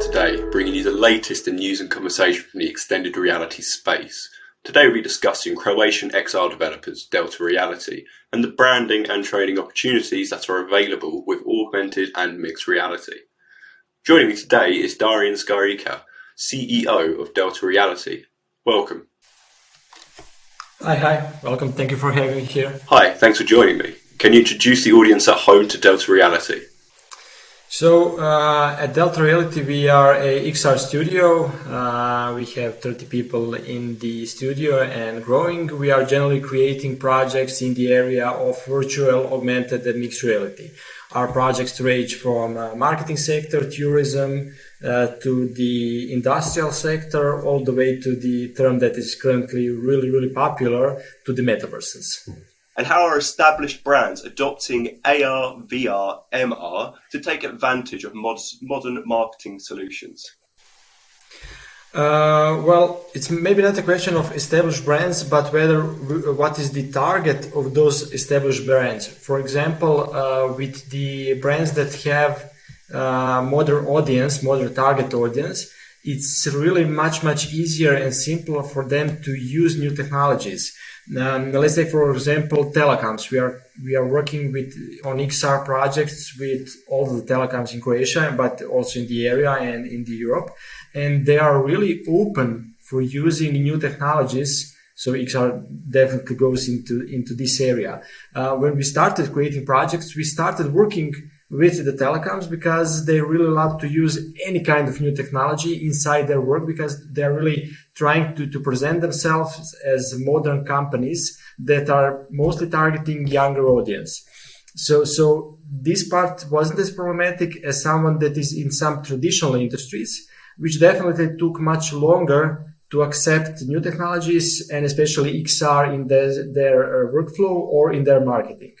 Today, bringing you the latest in news and conversation from the extended reality space. Today we'll be discussing Croatian XR developers Delta Reality and the branding and training opportunities that are available with augmented and mixed reality. Joining me today is Darian Skarica, CEO of Delta Reality. Welcome. Hi, hi. Welcome. Thank you for having me here. Hi, thanks for joining me. Can you introduce the audience at home to Delta Reality? So uh, at Delta Reality, we are a XR studio. Uh, we have 30 people in the studio and growing. We are generally creating projects in the area of virtual, augmented, and mixed reality. Our projects range from uh, marketing sector, tourism, uh, to the industrial sector, all the way to the term that is currently really, really popular, to the metaverses and how are established brands adopting AR, VR, MR to take advantage of mod- modern marketing solutions? Uh, well, it's maybe not a question of established brands, but whether what is the target of those established brands. For example, uh, with the brands that have uh, modern audience, modern target audience, it's really much much easier and simpler for them to use new technologies. Um, let's say, for example, telecoms. We are we are working with on XR projects with all the telecoms in Croatia, but also in the area and in the Europe, and they are really open for using new technologies. So XR definitely goes into into this area. Uh, when we started creating projects, we started working with the telecoms because they really love to use any kind of new technology inside their work because they're really trying to, to present themselves as modern companies that are mostly targeting younger audience. So, so this part wasn't as problematic as someone that is in some traditional industries, which definitely took much longer to accept new technologies and especially XR in the, their uh, workflow or in their marketing.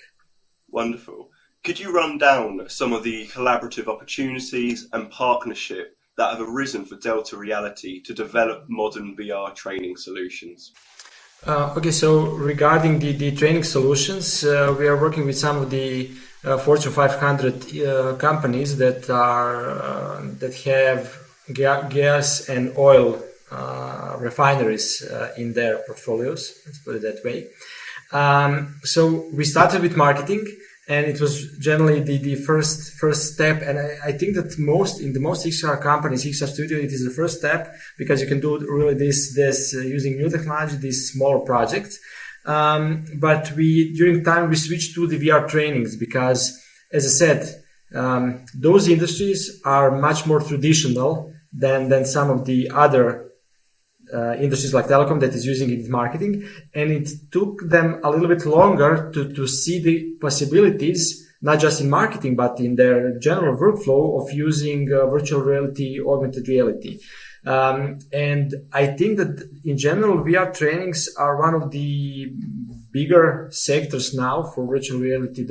Wonderful. Could you run down some of the collaborative opportunities and partnership that have arisen for Delta Reality to develop modern VR training solutions? Uh, okay, so regarding the, the training solutions, uh, we are working with some of the uh, Fortune 500 uh, companies that are uh, that have ga- gas and oil uh, refineries in their portfolios. Let's put it that way. Um, so we started with marketing and it was generally the, the first first step. And I, I, think that most in the most XR companies XR studio it is the first step because you can do really this this uh, using new technology these smaller projects. Um, but we during time we switched to the VR trainings because as I said um, those industries are much more traditional than than some of the other uh, industries like telecom that is using it in marketing. And it took them a little bit longer to, to see the possibilities, not just in marketing, but in their general workflow of using uh, virtual reality, augmented reality. Um, and I think that in general, VR trainings are one of the bigger sectors now for virtual reality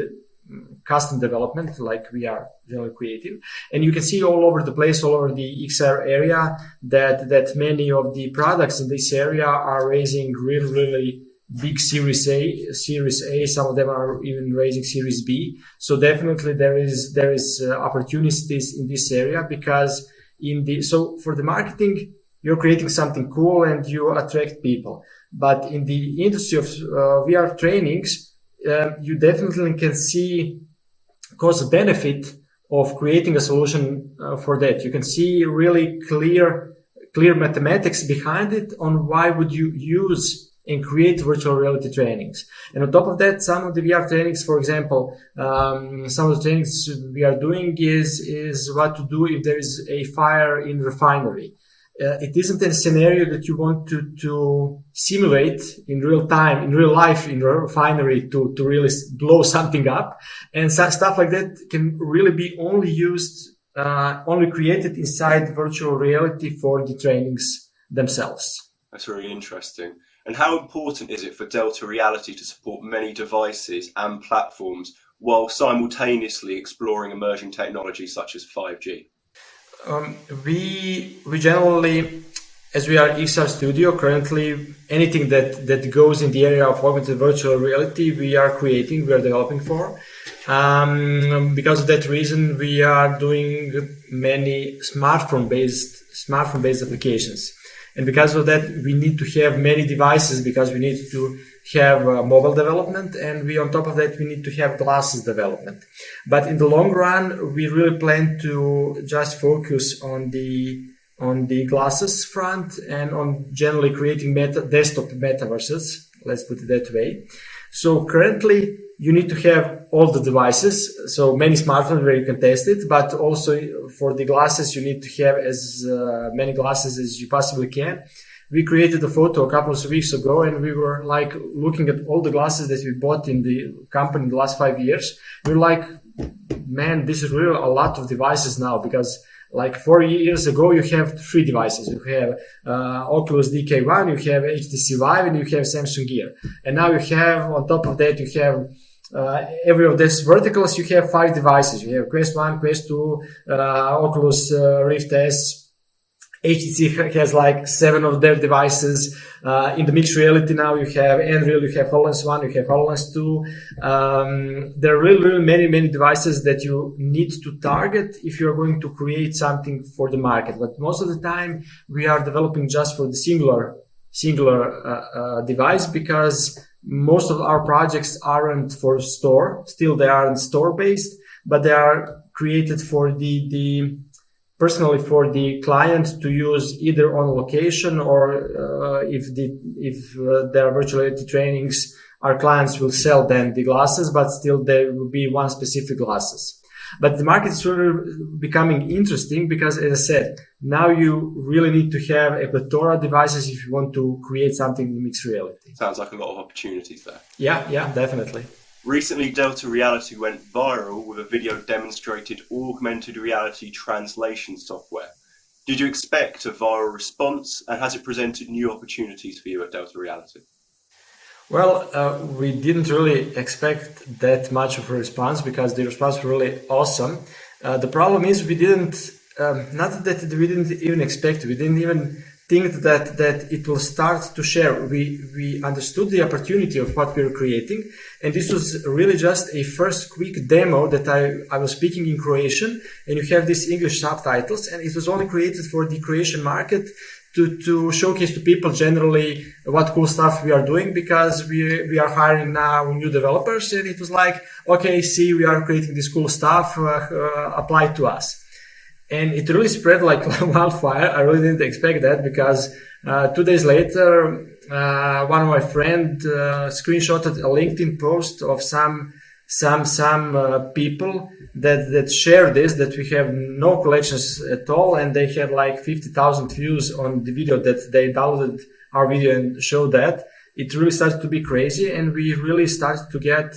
custom development like we are generally creative. And you can see all over the place all over the xr area that that many of the products in this area are raising really really big series a series a. Some of them are even raising series b. So definitely there is there is uh, opportunities in this area because in the so for the marketing you're creating something cool and you attract people. But in the industry of uh, vr trainings uh, you definitely can see cost benefit of creating a solution uh, for that. You can see really clear, clear mathematics behind it on why would you use and create virtual reality trainings. And on top of that, some of the VR trainings, for example, um, some of the trainings we are doing is, is what to do if there is a fire in refinery uh, it isn't a scenario that you want to, to simulate in real time, in real life, in a refinery to, to really blow something up. And so, stuff like that can really be only used, uh, only created inside virtual reality for the trainings themselves. That's really interesting. And how important is it for Delta Reality to support many devices and platforms while simultaneously exploring emerging technologies such as 5G? Um, we we generally as we are XR Studio, currently anything that, that goes in the area of augmented virtual reality, we are creating, we are developing for. Um, because of that reason, we are doing many smartphone based smartphone based applications. And because of that, we need to have many devices because we need to have uh, mobile development and we on top of that we need to have glasses development. But in the long run we really plan to just focus on the on the glasses front and on generally creating meta, desktop metaverses let's put it that way. So currently you need to have all the devices so many smartphones where you can test it but also for the glasses you need to have as uh, many glasses as you possibly can we created a photo a couple of weeks ago and we were like looking at all the glasses that we bought in the company in the last five years. We are like, man, this is really a lot of devices now because like four years ago, you have three devices. You have uh, Oculus DK1, you have HTC Vive, and you have Samsung Gear. And now you have, on top of that, you have uh, every of these verticals, you have five devices. You have Quest 1, Quest 2, uh, Oculus uh, Rift S, HTC has like seven of their devices. Uh, in the mixed reality now, you have Nreal, you have HoloLens 1, you have HoloLens 2. Um, there are really, really many, many devices that you need to target if you're going to create something for the market. But most of the time, we are developing just for the singular, singular uh, uh, device because most of our projects aren't for store. Still, they aren't store based, but they are created for the, the, personally for the client to use either on location or uh, if the if uh, there are virtual reality trainings our clients will sell them the glasses but still there will be one specific glasses. But the market is really becoming interesting because as i said now you really need to have a plethora of devices if you want to create something in mixed reality. Sounds like a lot of opportunities there. Yeah yeah definitely Recently, Delta Reality went viral with a video demonstrated augmented reality translation software. Did you expect a viral response, and has it presented new opportunities for you at Delta Reality? Well, uh, we didn't really expect that much of a response because the response was really awesome. Uh, the problem is we didn't, um, not that we didn't even expect, we didn't even think that that it will start to share. We we understood the opportunity of what we were creating, and this was really just a first quick demo that I I was speaking in Croatian, and you have these English subtitles, and it was only created for the Croatian market. To, to showcase to people generally what cool stuff we are doing because we, we are hiring now new developers and it was like okay see we are creating this cool stuff uh, uh, apply to us and it really spread like wildfire. I really didn't expect that because uh, two days later, uh, one of my friend uh, screenshotted a LinkedIn post of some some some uh, people that that share this that we have no collections at all, and they had like fifty thousand views on the video that they downloaded our video and showed that. It really started to be crazy, and we really started to get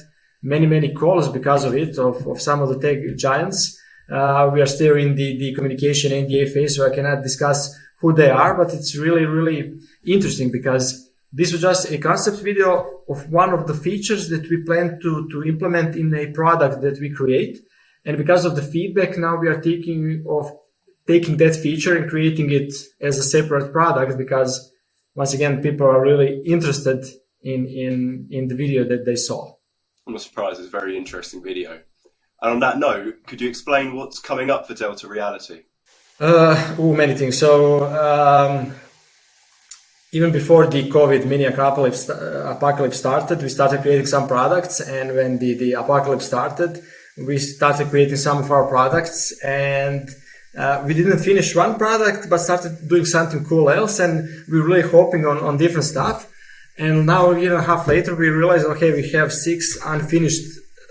many many calls because of it of, of some of the tech giants uh, we are still in the, the communication NDA phase, so I cannot discuss who they are, but it's really, really interesting because this was just a concept video of one of the features that we plan to, to implement in a product that we create. And because of the feedback, now we are taking of taking that feature and creating it as a separate product because once again, people are really interested in, in, in the video that they saw. I'm surprised. It's a very interesting video. And on that note, could you explain what's coming up for Delta Reality? Uh, many things. So um, even before the COVID mini apocalypse, uh, apocalypse started, we started creating some products. And when the, the apocalypse started, we started creating some of our products. And uh, we didn't finish one product, but started doing something cool else. And we were really hoping on, on different stuff. And now, a year and a half later, we realized, okay, we have six unfinished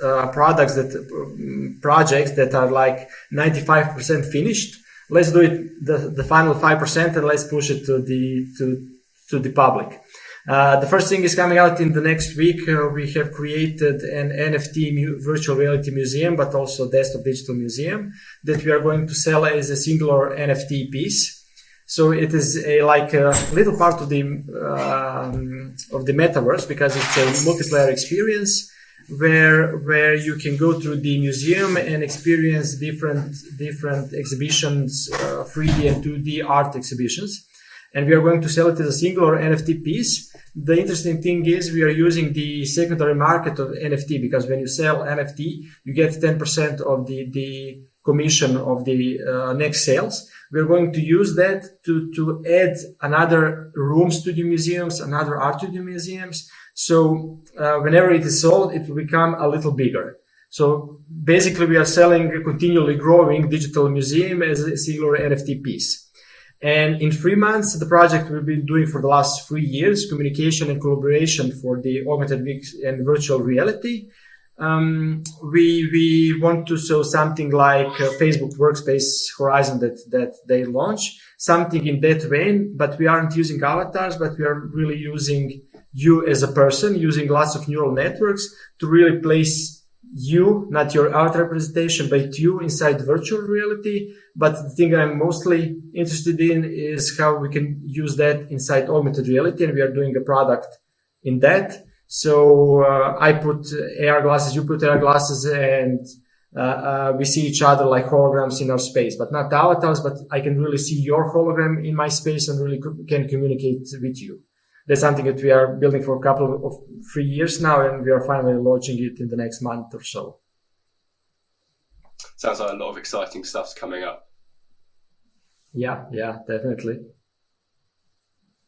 uh, products that projects that are like 95% finished let's do it the, the final 5% and let's push it to the to to the public uh, the first thing is coming out in the next week. Uh, we have created an NFT mu- virtual reality museum, but also desktop digital museum that we are going to sell as a singular NFT piece. So it is a like a little part of the um, of the metaverse because it's a multiplayer experience where where you can go through the museum and experience different different exhibitions, uh, 3D and 2D art exhibitions. and we are going to sell it as a singular NFT piece. The interesting thing is we are using the secondary market of NFT because when you sell NFT, you get 10% of the, the commission of the uh, next sales. We're going to use that to, to add another rooms to the museums, another art to the museums. So uh, whenever it is sold, it will become a little bigger. So basically we are selling a continually growing digital museum as a singular NFT piece. And in three months, the project we've been doing for the last three years, communication and collaboration for the augmented and virtual reality. Um, we we want to show something like Facebook Workspace Horizon that that they launch, something in that vein. But we aren't using avatars, but we are really using you as a person, using lots of neural networks to really place you, not your avatar representation, but you inside virtual reality. But the thing I'm mostly interested in is how we can use that inside augmented reality, and we are doing a product in that. So uh, I put AR glasses, you put AR glasses, and uh, uh, we see each other like holograms in our space, but not avatars. But I can really see your hologram in my space and really can communicate with you. That's something that we are building for a couple of three years now, and we are finally launching it in the next month or so. Sounds like a lot of exciting stuff's coming up. Yeah, yeah, definitely.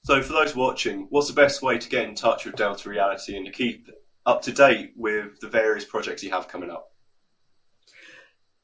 So, for those watching, what's the best way to get in touch with Delta Reality and to keep up to date with the various projects you have coming up?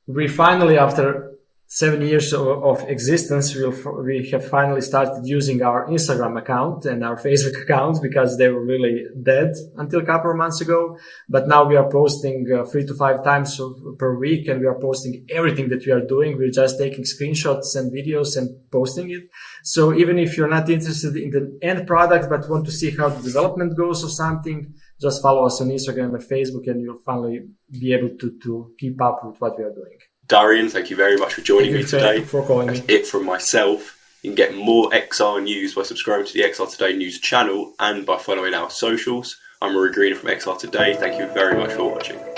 We finally, after seven years of, existence, we'll, we have finally started using our Instagram account and our Facebook accounts because they were really dead until a couple of months ago. But now we are posting uh, three to five times per week and we are posting everything that we are doing. We're just taking screenshots and videos and posting it. So even if you're not interested in the end product, but want to see how the development goes or something, just follow us on Instagram and Facebook and you'll finally be able to, to keep up with what we are doing. Darian, thank you very much for joining me today. For calling That's me. it from myself. You can get more XR news by subscribing to the XR Today news channel and by following our socials. I'm Rory Greener from XR Today. Thank you very much for watching.